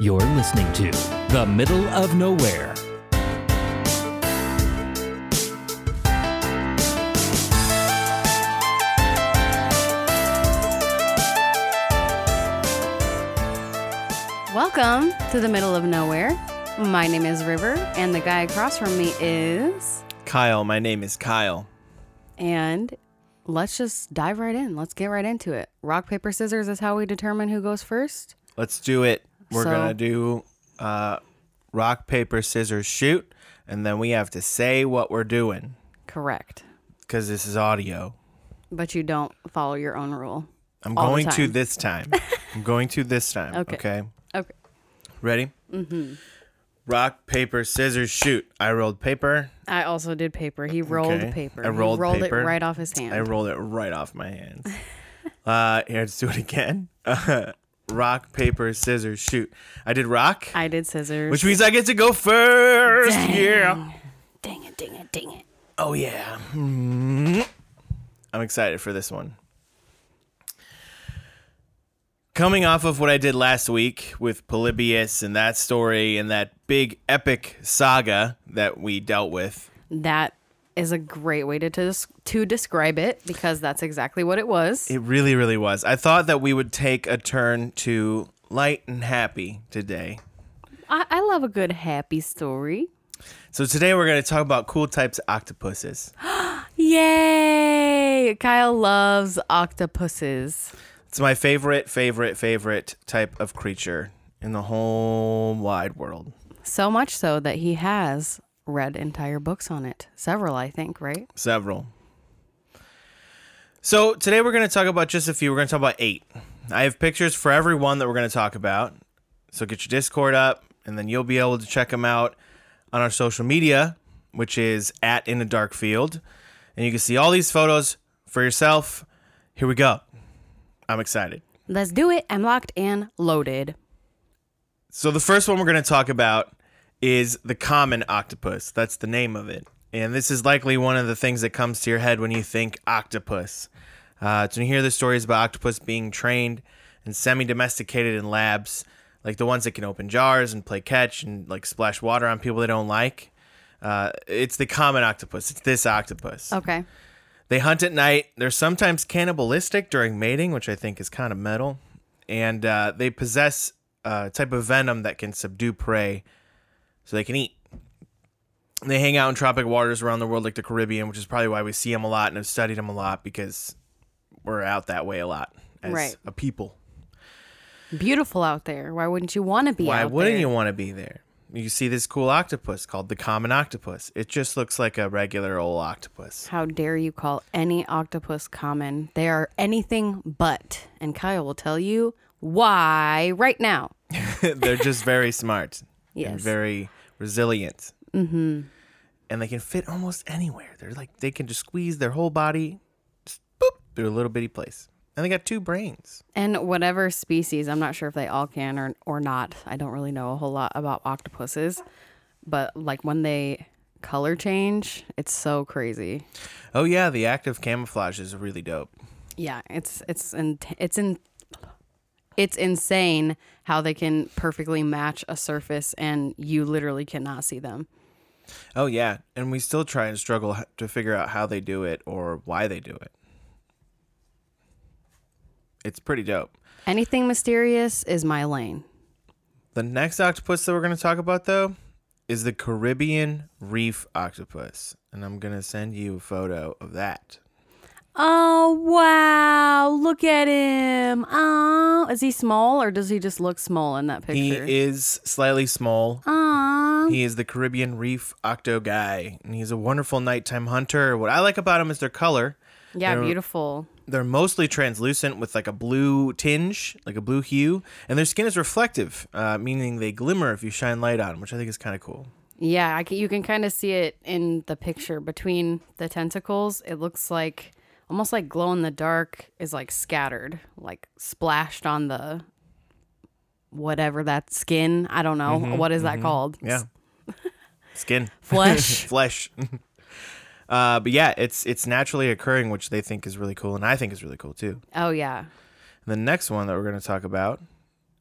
You're listening to The Middle of Nowhere. Welcome to the middle of nowhere. My name is River, and the guy across from me is. Kyle, my name is Kyle. And let's just dive right in. Let's get right into it. Rock, paper, scissors is how we determine who goes first. Let's do it. We're So- gonna do uh, rock, paper, scissors, shoot, and then we have to say what we're doing Correct. because this is audio. But you don't follow your own rule. I'm going to this time. I'm going to this time. Okay. Okay. Okay. Ready? Mm-hmm. Rock, paper, scissors, shoot. I rolled paper. I also did paper. He rolled Okay. paper. I rolled he rolled paper. it right off his hand. I rolled it right off my hands. uh, here, let's do it again. rock, paper, scissors, shoot. I did rock, I did scissors. which means I get to go first. Dang. Yeah. Dang it, dang it, dang it. Oh yeah. Hmm. I'm excited for this one. Coming off of what I did last week with Polybius and that story and that big epic saga that we dealt with. That is a great way to, to, to describe it because that's exactly what it was. It really, really was. I thought that we would take a turn to light and happy today. I, I love a good happy story. So today we're going to talk about cool types of octopuses. Yay! Kyle loves octopuses. It's my favorite, favorite, favorite type of creature in the whole wide world. So much so that he has read entire books on it. Several, I think, right? Several. So today we're going to talk about just a few. We're going to talk about eight. I have pictures for every one that we're going to talk about. So get your Discord up, and then you'll be able to check them out on our social media, which is at In a Dark Field, and you can see all these photos for yourself. Here we go. I'm excited. Let's do it. I'm locked and loaded. So the first one we're going to talk about is the common octopus. That's the name of it. And this is likely one of the things that comes to your head when you think octopus. Uh, so when you hear the stories about octopus being trained and semi-domesticated in labs, like the ones that can open jars and play catch and like splash water on people they don't like. Uh, it's the common octopus. It's this octopus. Okay. They hunt at night. They're sometimes cannibalistic during mating, which I think is kind of metal. And uh, they possess a type of venom that can subdue prey so they can eat. They hang out in tropic waters around the world, like the Caribbean, which is probably why we see them a lot and have studied them a lot because we're out that way a lot as Right. a people. Beautiful out there. Why wouldn't you want to be there? Why wouldn't there? you want to be there? You see this cool octopus called the common octopus. It just looks like a regular old octopus. How dare you call any octopus common? They are anything but. And Kyle will tell you why right now. They're just very smart and Yes. very resilient. Mm-hmm. And they can fit almost anywhere. They're like they can just squeeze their whole body, just boop, through a little bitty place. And they got two brains. And whatever species, I'm not sure if they all can or or not. I don't really know a whole lot about octopuses, but like when they color change, it's so crazy. Oh yeah, the act of camouflage is really dope. Yeah, it's it's in, it's in it's insane how they can perfectly match a surface and you literally cannot see them. Oh yeah, and we still try and struggle to figure out how they do it or why they do it. It's pretty dope. Anything mysterious is my lane. The next octopus that we're going to talk about, though, is the Caribbean reef octopus. And I'm going to send you a photo of that. Oh wow! Look at him. Oh, is he small or does he just look small in that picture? He is slightly small. Aw. He is the Caribbean reef octo guy, and he's a wonderful nighttime hunter. What I like about him is their color. Yeah, They're- beautiful. They're mostly translucent with like a blue tinge, like a blue hue, and their skin is reflective, uh, meaning they glimmer if you shine light on them, which I think is kind of cool. Yeah, I can, you can kind of see it in the picture between the tentacles. It looks like almost like glow in the dark is like scattered, like splashed on the whatever that skin. I don't know what is that called. Yeah, skin, Flesh. flesh. uh, but yeah, it's it's naturally occurring, which they think is really cool, and I think is really cool too. oh yeah. The next one that we're going to talk about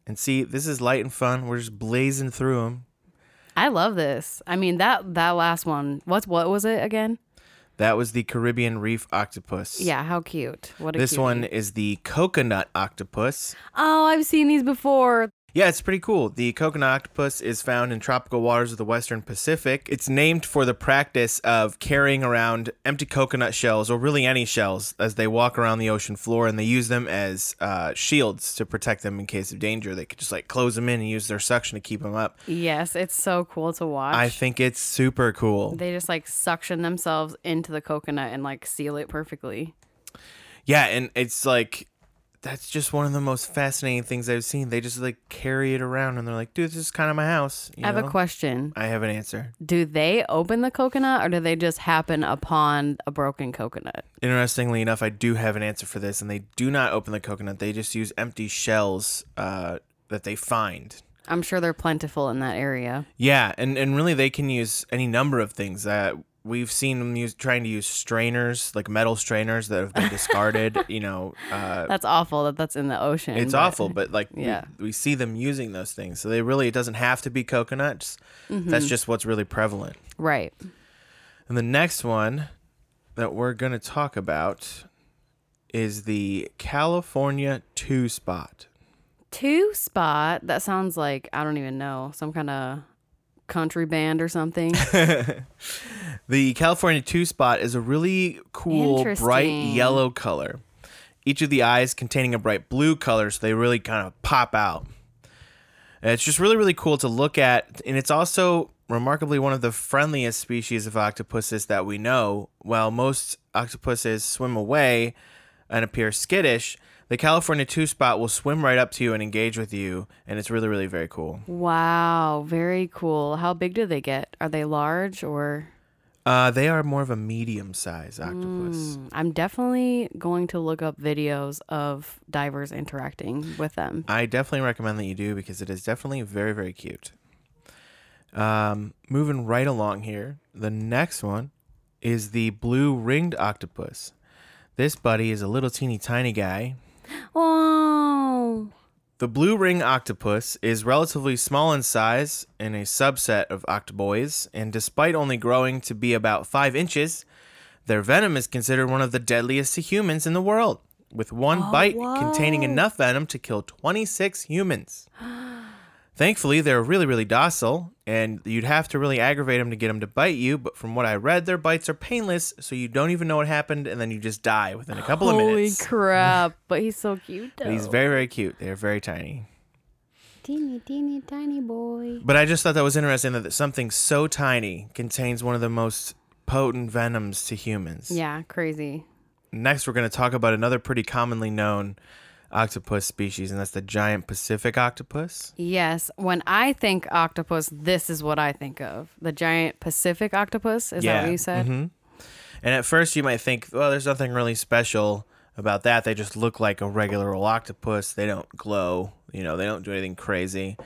And see, this is light and fun. We're just blazing through them. I love this. I mean that that last one. What's what was it again? That was the Caribbean reef octopus. Yeah, how cute. What a This cutie. one is the coconut octopus. Oh, I've seen these before. Yeah, it's pretty cool. The coconut octopus is found in tropical waters of the western Pacific. It's named for the practice of carrying around empty coconut shells, or really any shells, as they walk around the ocean floor, and they use them as uh, shields to protect them in case of danger. They could just like close them in and use their suction to keep them up. Yes, it's so cool to watch. I think it's super cool. they just like suction themselves into the coconut and like seal it perfectly. Yeah, and it's like that's just one of the most fascinating things I've seen. They just like carry it around, and they're like, "Dude, this is kind of my house." you I have know? a question. I have an answer. Do they open the coconut or do they just happen upon a broken coconut? Interestingly enough, I do have an answer for this, and they do not open the coconut. They just use empty shells uh, that they find. I'm sure they're plentiful in that area. Yeah, and, and really they can use any number of things. Uh, we've seen them use trying to use strainers, like metal strainers that have been discarded. you know, uh, That's awful that that's in the ocean. it's but- awful, but like yeah. we, we see them using those things. So they really it doesn't have to be coconuts. That's just what's really prevalent. Right. And the next one that we're going to talk about is the California two spot. Two spot. That sounds like I don't even know some kind of country band or something. The California two spot is a really cool bright yellow color. Each of the eyes containing a bright blue color, so they really kind of pop out. And it's just really, really cool to look at, and it's also remarkably one of the friendliest species of octopuses that we know. While most octopuses swim away and appear skittish, the California two spot will swim right up to you and engage with you, and it's really, really very cool. wow, very cool. How big do they get? Are they large or? Uh, they are more of a medium size octopus. Mm, I'm definitely going to look up videos of divers interacting with them. I definitely recommend that you do because it is definitely very, very cute. Um, moving right along here, the next one is the blue ringed octopus. This buddy is a little teeny tiny guy. Oh, The blue ring octopus is relatively small in size in a subset of octoboys, and despite only growing to be about 5 inches, their venom is considered one of the deadliest to humans in the world, with one oh, bite containing enough venom to kill 26 humans. Thankfully, they're really, really docile, and you'd have to really aggravate them to get them to bite you, but from what I read, their bites are painless, so you don't even know what happened, and then you just die within a couple of minutes. holy minutes. crap! but he's so cute though. But he's very, very cute. They're very tiny. teeny, teeny, tiny boy. But I just thought that was interesting that something so tiny contains one of the most potent venoms to humans. Yeah, crazy. Next, we're going to talk about another pretty commonly known octopus species, and that's the giant Pacific octopus. Yes, when I think octopus, this is what I think of. The giant Pacific octopus. Is that what you said? mhm. And at first, you might think, well, there's nothing really special about that. They just look like a regular old octopus. They don't glow. You know, they don't do anything crazy.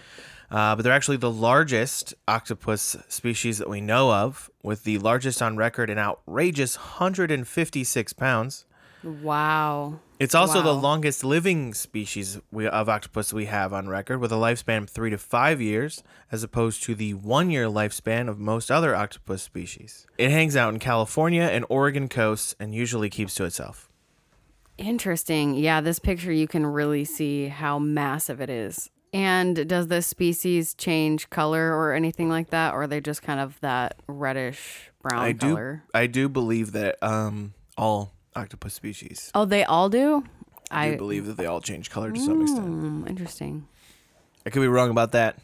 Uh, but they're actually the largest octopus species that we know of, with the largest on record, an outrageous 156 pounds. Wow. It's also the longest living species we, of octopus we have on record, with a lifespan of three to five years, as opposed to the one year lifespan of most other octopus species. It hangs out in California and Oregon coasts and usually keeps to itself. Interesting. Yeah, this picture you can really see how massive it is. And does this species change color or anything like that, or are they just kind of that reddish brown I do. I do believe that um, all octopus species. Oh, they all do. I do believe that they all change color to some extent. Hmm, interesting. I could be wrong about that.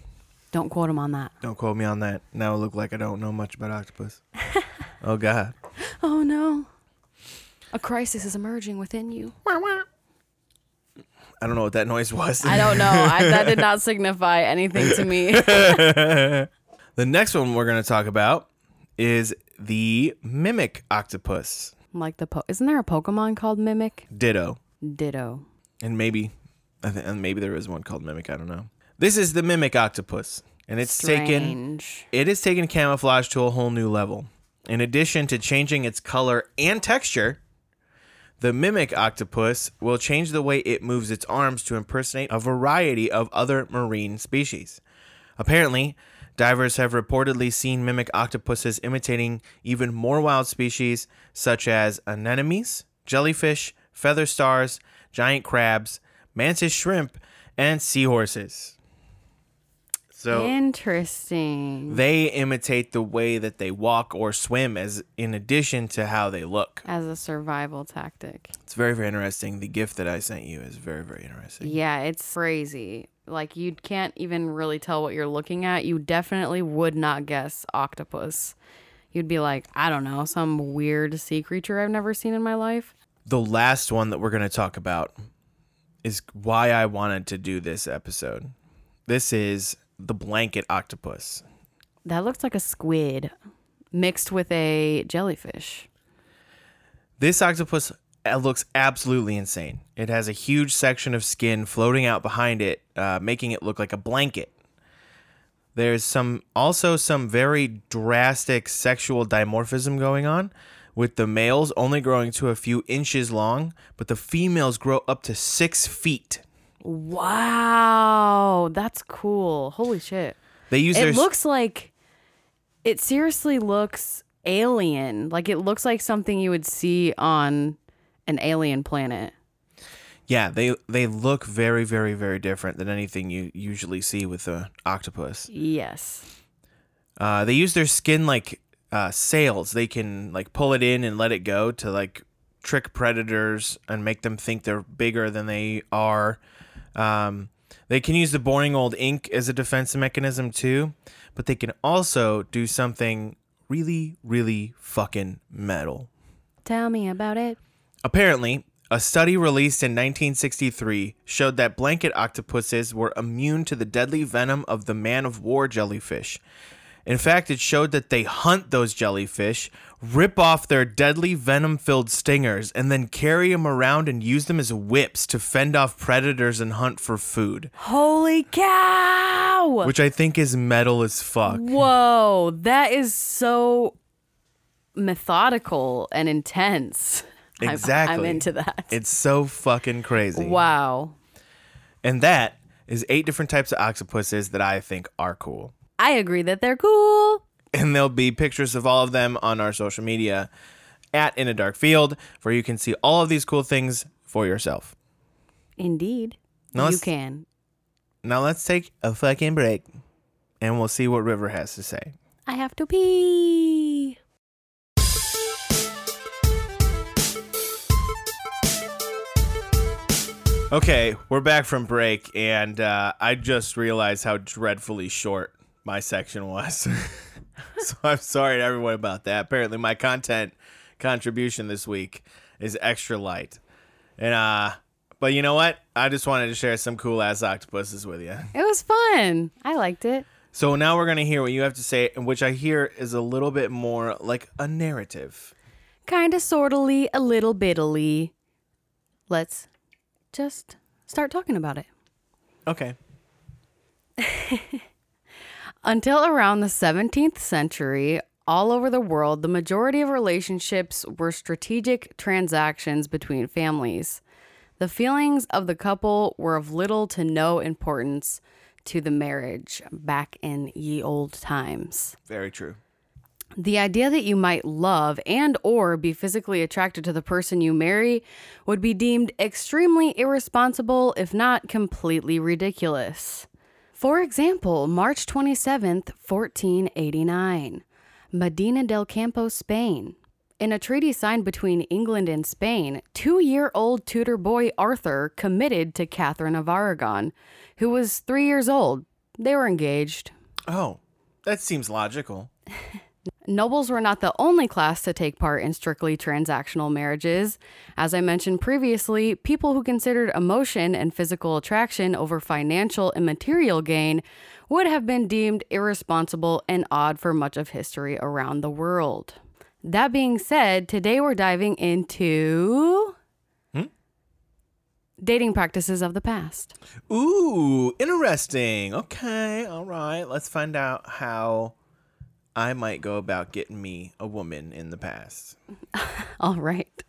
Don't quote him on that. Don't quote me on that. Now I look like I don't know much about octopus. oh God. Oh no. A crisis is emerging within you. I don't know what that noise was. I don't know. I, that did not signify anything to me. the next one we're going to talk about is the mimic octopus. Like the po- isn't there a Pokemon called Mimic? Ditto. Ditto. And maybe I th- and maybe there is one called mimic, I don't know. This is the mimic octopus and it's taken Strange. it has taken camouflage to a whole new level. In addition to changing its color and texture, The mimic octopus will change the way it moves its arms to impersonate a variety of other marine species. Apparently, divers have reportedly seen mimic octopuses imitating even more wild species such as anemones, jellyfish, feather stars, giant crabs, mantis shrimp, and seahorses. So Interesting. they imitate the way that they walk or swim as in addition to how they look. As a survival tactic. It's very very interesting. The gift that I sent you is very very interesting. Yeah, it's crazy. Like you can't even really tell what you're looking at. You definitely would not guess octopus. You'd be like, I don't know, some weird sea creature I've never seen in my life. The last one that we're going to talk about is why I wanted to do this episode. This is the blanket octopus. That looks like a squid mixed with a jellyfish. This octopus uh, looks absolutely insane. It has a huge section of skin floating out behind it, uh, making it look like a blanket. There's some also some very drastic sexual dimorphism going on, with the males only growing to a few inches long, but the females grow up to six feet. Wow, that's cool. Holy shit. They use their It looks like it seriously looks alien. Like it looks like something you would see on an alien planet. Yeah they they look very very very different than anything you usually see with an octopus. Yes. Uh, they use their skin like uh, sails. They can like pull it in and let it go to like trick predators and make them think they're bigger than they are. Um, they can use the boring old ink as a defense mechanism too, but they can also do something really, really fucking metal. Tell me about it. Apparently, a study released in 1963 showed that blanket octopuses were immune to the deadly venom of the man of war jellyfish. In fact, it showed that they hunt those jellyfish, rip off their deadly venom filled stingers, and then carry them around and use them as whips to fend off predators and hunt for food, Holy cow! which I think is metal as fuck. Whoa, that is so methodical and intense. I'm- I'm, Exactly. into that. It's so fucking crazy. wow. And that is eight different types of octopuses that I think are cool. I agree that they're cool. and there'll be pictures of all of them on our social media at in a dark field where you can see all of these cool things for yourself Indeed. No, you can. now let's take a fucking break and we'll see what river has to say I have to pee. Okay we're back from break and uh, i just realized how dreadfully short my section was so i'm sorry to everyone about that apparently my content contribution this week is extra light and uh but you know what i just wanted to share some cool ass octopuses with you It was fun. I liked it. So now we're going to hear what you have to say, which I hear is a little bit more like a narrative. Kinda sortily, a little bitterly. Let's just start talking about it. Okay. Until around the 17th century, all over the world, the majority of relationships were strategic transactions between families. The feelings of the couple were of little to no importance to the marriage back in ye old times. Very true. The idea that you might love and or be physically attracted to the person you marry would be deemed extremely irresponsible if not completely ridiculous. For example, March 27th, 1489, Medina del Campo, Spain. In a treaty signed between England and Spain, two year old Tudor boy Arthur committed to Catherine of Aragon, who was three years old. They were engaged. Oh, that seems logical. Nobles were not the only class to take part in strictly transactional marriages. As I mentioned previously, people who considered emotion and physical attraction over financial and material gain would have been deemed irresponsible and odd for much of history around the world. That being said, today we're diving into hmm? dating practices of the past. Ooh, interesting. Okay, all right. Let's find out how I might go about getting me a woman in the past. All right.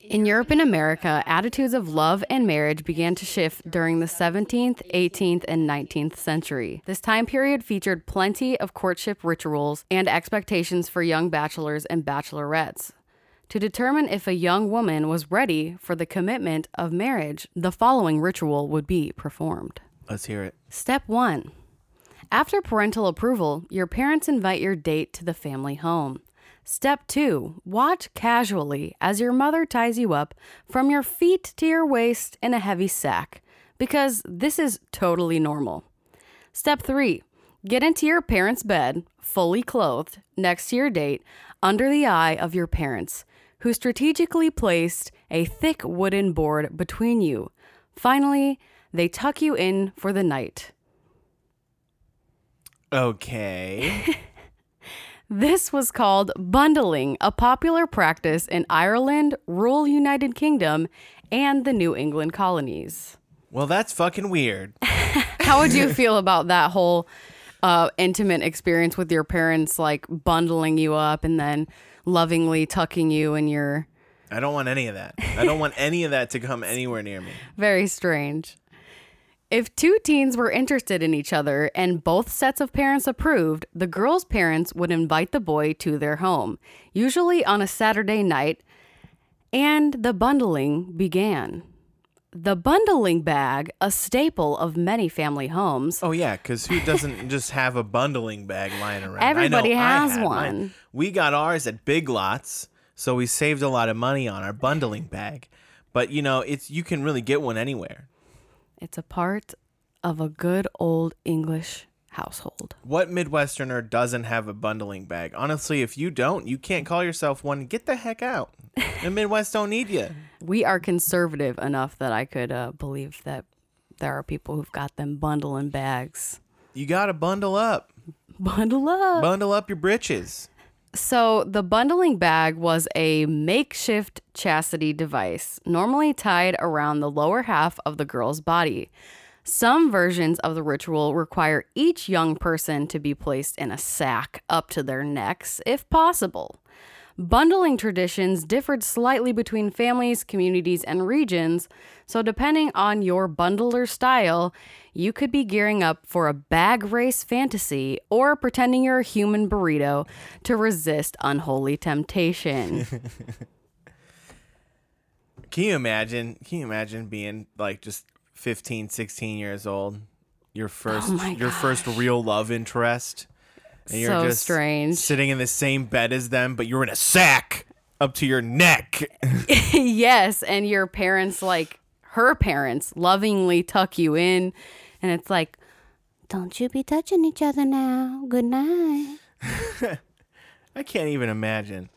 In Europe and America, attitudes of love and marriage began to shift during the 17th, 18th, and 19th century. This time period featured plenty of courtship rituals and expectations for young bachelors and bachelorettes. To determine if a young woman was ready for the commitment of marriage, the following ritual would be performed. Let's hear it. Step 1. After parental approval, your parents invite your date to the family home. Step 2. Watch casually as your mother ties you up from your feet to your waist in a heavy sack, because this is totally normal. Step 3. Get into your parents' bed, fully clothed, next to your date, under the eye of your parents, who strategically placed a thick wooden board between you. Finally, they tuck you in for the night. Okay. This was called bundling, a popular practice in Ireland, rural United Kingdom, and the New England colonies. well, that's fucking weird. How would you feel about that whole uh, intimate experience with your parents, like bundling you up and then lovingly tucking you in your I don't want any of that. I don't want any of that to come anywhere near me. very strange? If two teens were interested in each other and both sets of parents approved, the girl's parents would invite the boy to their home, usually on a Saturday night, and the bundling began. The bundling bag, a staple of many family homes, Oh yeah, because who doesn't just have a bundling bag lying around? Everybody has had mine. one. We got ours at Big Lots, so we saved a lot of money on our bundling bag. But you know, it's you can really get one anywhere. It's a part of a good old English household. What Midwesterner doesn't have a bundling bag? Honestly, if you don't, you can't call yourself one. Get the heck out. The Midwest don't need you. We are conservative enough that I could uh, believe that there are people who've got them bundling bags. You gotta bundle up. Bundle up. Bundle up your britches. So, the bundling bag was a makeshift chastity device, normally tied around the lower half of the girl's body. Some versions of the ritual require each young person to be placed in a sack up to their necks, if possible. Bundling traditions differed slightly between families, communities, and regions, so depending on your bundler style, you could be gearing up for a bag race fantasy or pretending you're a human burrito to resist unholy temptation. Can you imagine? Can you imagine being like just 15, 16 years old? Your oh first Oh your first real love interest. And you're So just strange. Sitting in the same bed as them, but you're in a sack up to your neck. yes, and your parents, like her parents, lovingly tuck you in, and it's like, don't you be touching each other now. Good night. I can't even imagine.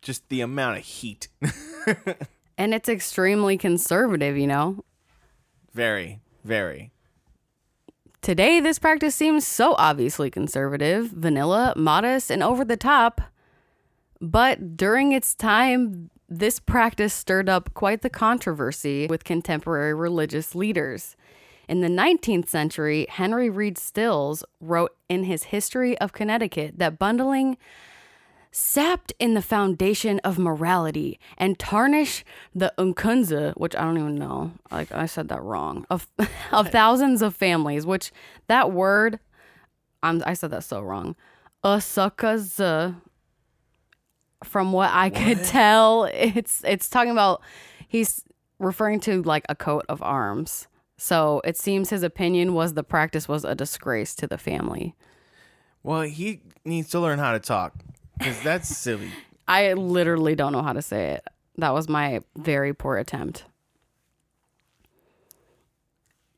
Just the amount of heat. And it's extremely conservative, you know? very, very. Today, this practice seems so obviously conservative, vanilla, modest, and over the top. But during its time, this practice stirred up quite the controversy with contemporary religious leaders. In the 19th century, Henry Reed Stiles wrote in his History of Connecticut that bundling sapped in the foundation of morality and tarnish the unkunza, which I don't even know, like I said that wrong, of of thousands of families. Which that word, I'm I said that so wrong. Usakaza. From what I could tell, it's it's talking about he's referring to like a coat of arms. So it seems his opinion was the practice was a disgrace to the family. Well, he needs to learn how to talk because that's silly. I literally don't know how to say it. That was my very poor attempt.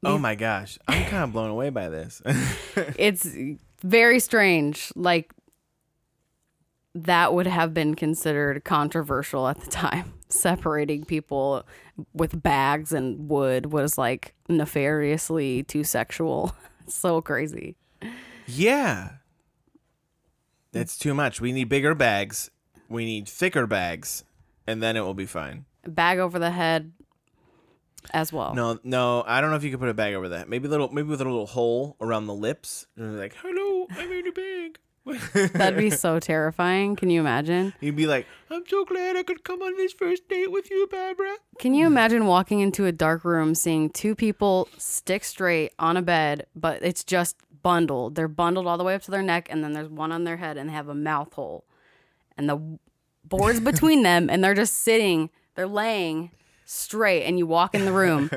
Oh my gosh, I'm kind of blown away by this. It's very strange. Like that would have been considered controversial at the time. Separating people with bags and wood was like nefariously too sexual. so crazy. yeah, that's too much. We need bigger bags. We need thicker bags, and then it will be fine. Bag over the head as well. No, no, I don't know if you could put a bag over that. Maybe a little, maybe with a little hole around the lips. And like, hello, I'm in a bag. That'd be so terrifying. Can you imagine? You'd be like, I'm so glad I could come on this first date with you, Barbara. Can you imagine walking into a dark room, seeing two people stick straight on a bed, but it's just bundled? They're bundled all the way up to their neck, and then there's one on their head, and they have a mouth hole, and the boards between them, and they're just sitting, they're laying straight, and you walk in the room,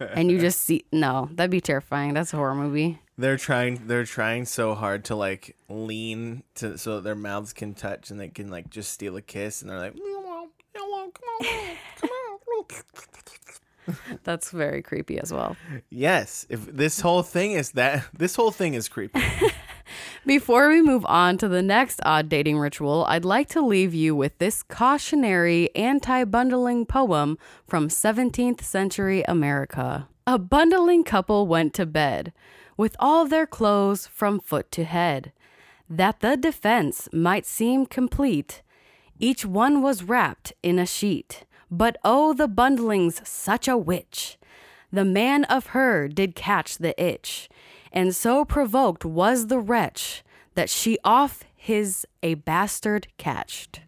and you just see. No, that'd be terrifying. That's a horror movie. They're trying they're trying so hard to like lean to so that their mouths can touch and they can like just steal a kiss and they're like hello, hello, come on, come on. That's very creepy as well. Yes, if this whole thing is that this whole thing is creepy. Before we move on to the next odd dating ritual, I'd like to leave you with this cautionary anti bundling poem from 17th century America. A bundling couple went to bed with all their clothes from foot to head. That the defense might seem complete, each one was wrapped in a sheet. But oh, the bundling's such a witch! The man of her did catch the itch, and so provoked was the wretch that she off his a bastard catched.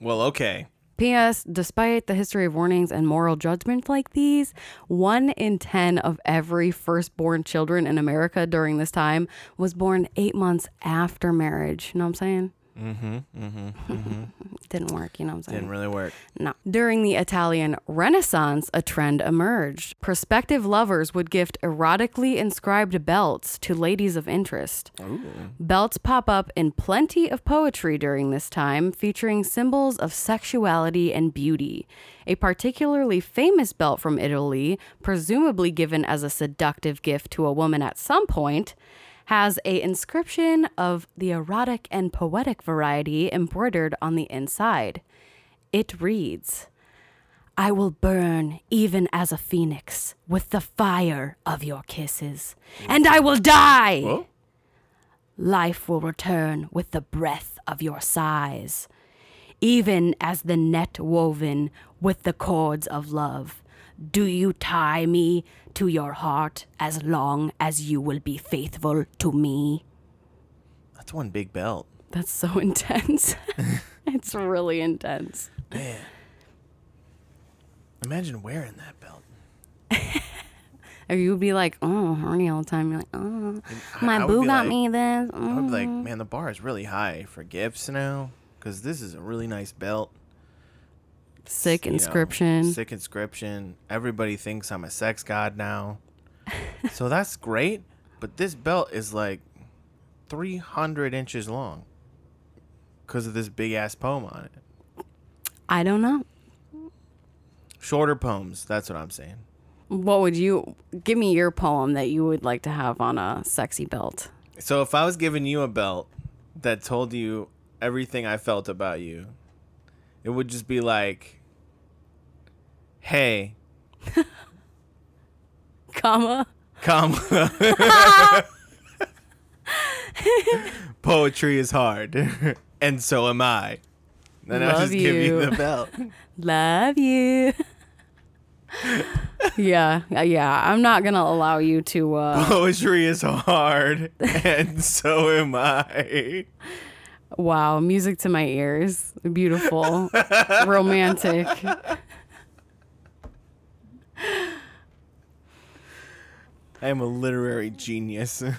well, okay. P.S. Despite the history of warnings and moral judgments like these, one in 10 of every firstborn children in America during this time was born eight months after marriage. You know what I'm saying? Mm-hmm. Mm-hmm. Didn't work, you know what I'm saying? Didn't really work. No. During the Italian Renaissance, a trend emerged. Prospective lovers would gift erotically inscribed belts to ladies of interest. Ooh. Belts pop up in plenty of poetry during this time, featuring symbols of sexuality and beauty. A particularly famous belt from Italy, presumably given as a seductive gift to a woman at some point, has a inscription of the erotic and poetic variety embroidered on the inside. It reads, I will burn even as a phoenix with the fire of your kisses, and I will die. Life will return with the breath of your sighs, even as the net woven with the cords of love. Do you tie me to your heart as long as you will be faithful to me? That's one big belt. That's so intense. it's really intense. Man. Imagine wearing that belt. Or you'd be like, oh, horny all the time. You're like, oh, I- my I boo got like- me this. I would be like, Mm. man, the bar is really high for gifts now because this is a really nice belt. Sick you know, inscription. sick inscription. Everybody thinks I'm a sex god now. so that's great. But this belt is like 300 inches long because of this big ass poem on it. I don't know. Shorter poems. That's what I'm saying. What would you give me your poem that you would like to have on a sexy belt? So if I was giving you a belt that told you everything I felt about you, it would just be like, hey, Comma. comma. Poetry is hard, and so am I. Then I Love just give you you. the belt. Love you. yeah, yeah. I'm not gonna allow you to. uh Poetry is hard, and so am I. Wow, music to my ears. Beautiful, romantic. I am a literary genius.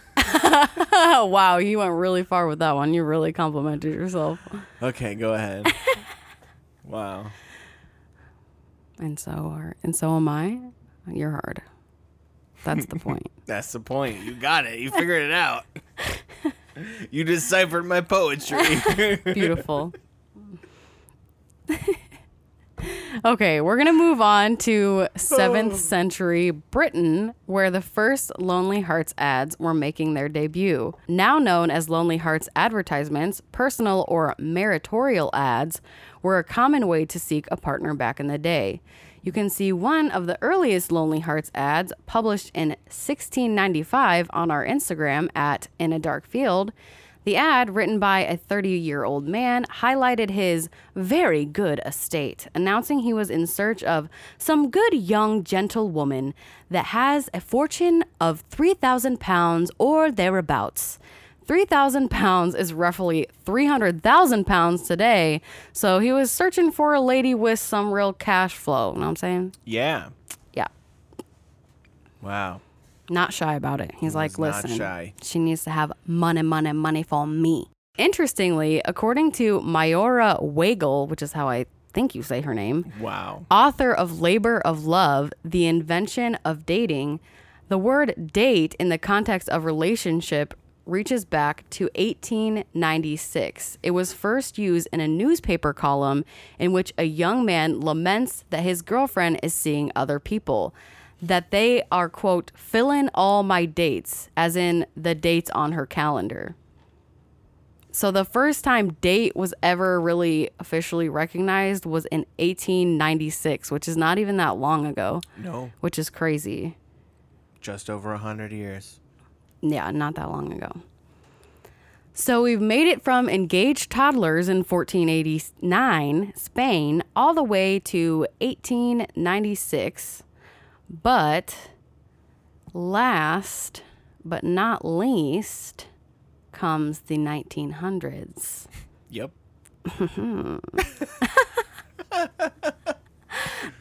Wow, you went really far with that one. You really complimented yourself. okay, go ahead. Wow. And so are, and so am I. You're hard. That's the point. That's the point. You got it. You figured it out. You deciphered my poetry. Beautiful. okay, we're going to move on to 7th century Britain, where the first Lonely Hearts ads were making their debut. Now known as Lonely Hearts advertisements, personal or matrimonial ads were a common way to seek a partner back in the day. You can see one of the earliest Lonely Hearts ads published in 1695 on our Instagram at In a Dark Field. The ad, written by a 30 year old man, highlighted his very good estate, announcing he was in search of some good young gentlewoman that has a fortune of 3,000 pounds or thereabouts. 3,000 pounds is roughly 300,000 pounds today, so he was searching for a lady with some real cash flow. You know what I'm saying? Yeah. Yeah. Wow. Not shy about it. He's like, listen, she needs to have money, money, money for me. Interestingly, according to Mayora Wagle, which is how I think you say her name, Wow. author of Labor of Love, The Invention of Dating, the word date in the context of relationship reaches back to 1896. It was first used in a newspaper column in which a young man laments that his girlfriend is seeing other people, that they are, quote, filling all my dates, as in the dates on her calendar. So the first time date was ever really officially recognized was in 1896, which is not even that long ago, No. which is crazy. Just over a hundred years. Yeah, not that long ago. So we've made it from engaged toddlers in 1489 Spain all the way to 1896. But last but not least comes the 1900s. Yep.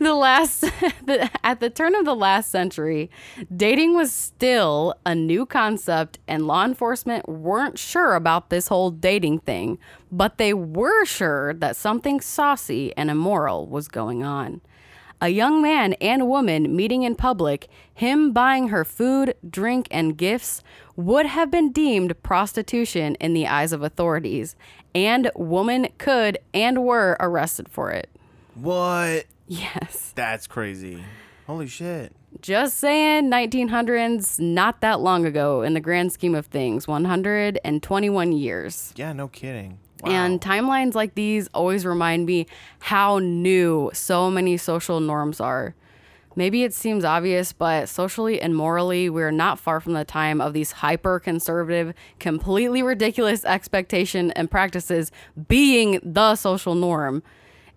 the last the, at the turn of the last century dating was still a new concept and law enforcement weren't sure about this whole dating thing but they were sure that something saucy and immoral was going on a young man and woman meeting in public him buying her food drink and gifts would have been deemed prostitution in the eyes of authorities and women could and were arrested for it What? Yes That's crazy. Holy shit. Just saying, 1900s, not that long ago in the grand scheme of things, 121 years. Yeah, no kidding. Wow. And timelines like these always remind me how new so many social norms are. Maybe it seems obvious, but socially and morally, we're not far from the time of these hyper conservative, completely ridiculous expectation and practices being the social norm.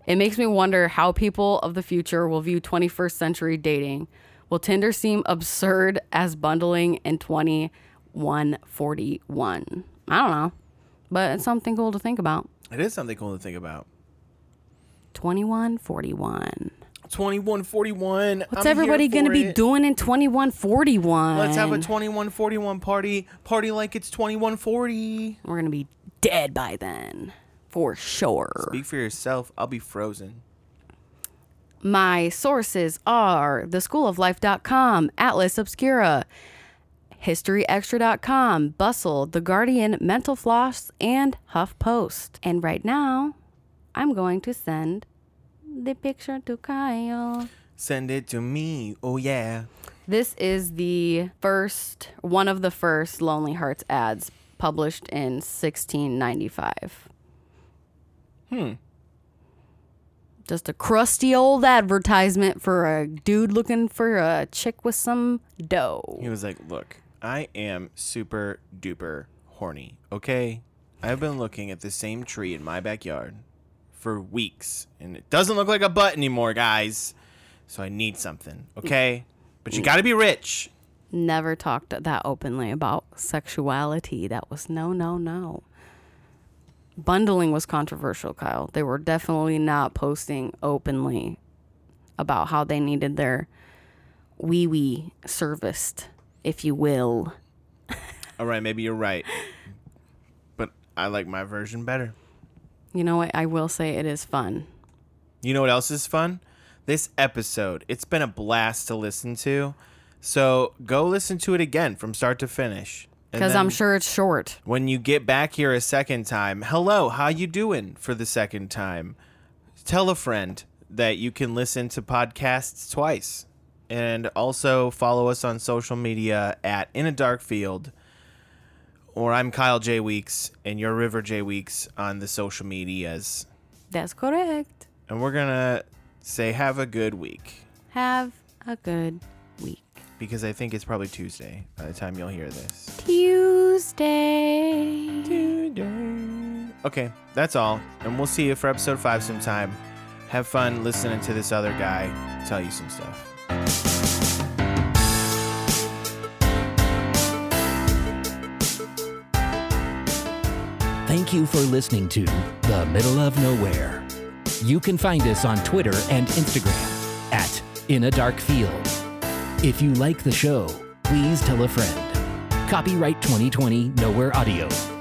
It makes me wonder how people of the future will view 21st century dating. Will Tinder seem absurd as bundling in 2141? I don't know, but it's something cool to think about. it is something cool to think about. 2141. 2141. What's I'm everybody going to be it. doing in 2141? Let's have a 2141 party. Party like it's 2140. We're going to be dead by then, for sure. Speak for yourself. I'll be frozen. My sources are theschooloflife.com, Atlas Obscura, historyextra.com, Bustle, The Guardian, Mental Floss, and HuffPost. And right now, I'm going to send the picture to Kyle. Send it to me. Oh, yeah. This is the first, one of the first Lonely Hearts ads published in 1695. Hmm. Just a crusty old advertisement for a dude looking for a chick with some dough. He was like, Look, I am super duper horny, okay? I've been looking at the same tree in my backyard for weeks, and it doesn't look like a butt anymore, guys. So I need something, okay? But you gotta be rich. Never talked that openly about sexuality. That was no, no, no. Bundling was controversial, Kyle. They were definitely not posting openly about how they needed their wee wee serviced, if you will. All right, maybe you're right. But I like my version better. You know what? I will say it is fun. You know what else is fun? This episode. It's been a blast to listen to. So go listen to it again from start to finish. Because I'm sure it's short. when you get back here a second time, hello, how you doing for the second time? Tell a friend that you can listen to podcasts twice. And also follow us on social media at In a Dark Field. Or I'm Kyle J. Weeks and you're River J. Weeks on the social medias. That's correct. And we're going to say have a good week. Have a good week. Because I think it's probably Tuesday by the time you'll hear this. Tuesday. Tuesday. Okay, that's all. And we'll see you for episode five sometime. Have fun listening to this other guy tell you some stuff. Thank you for listening to The Middle of Nowhere. You can find us on Twitter and Instagram at In a Dark Field. If you like the show, please tell a friend. Copyright 2020 Nowhere Audio.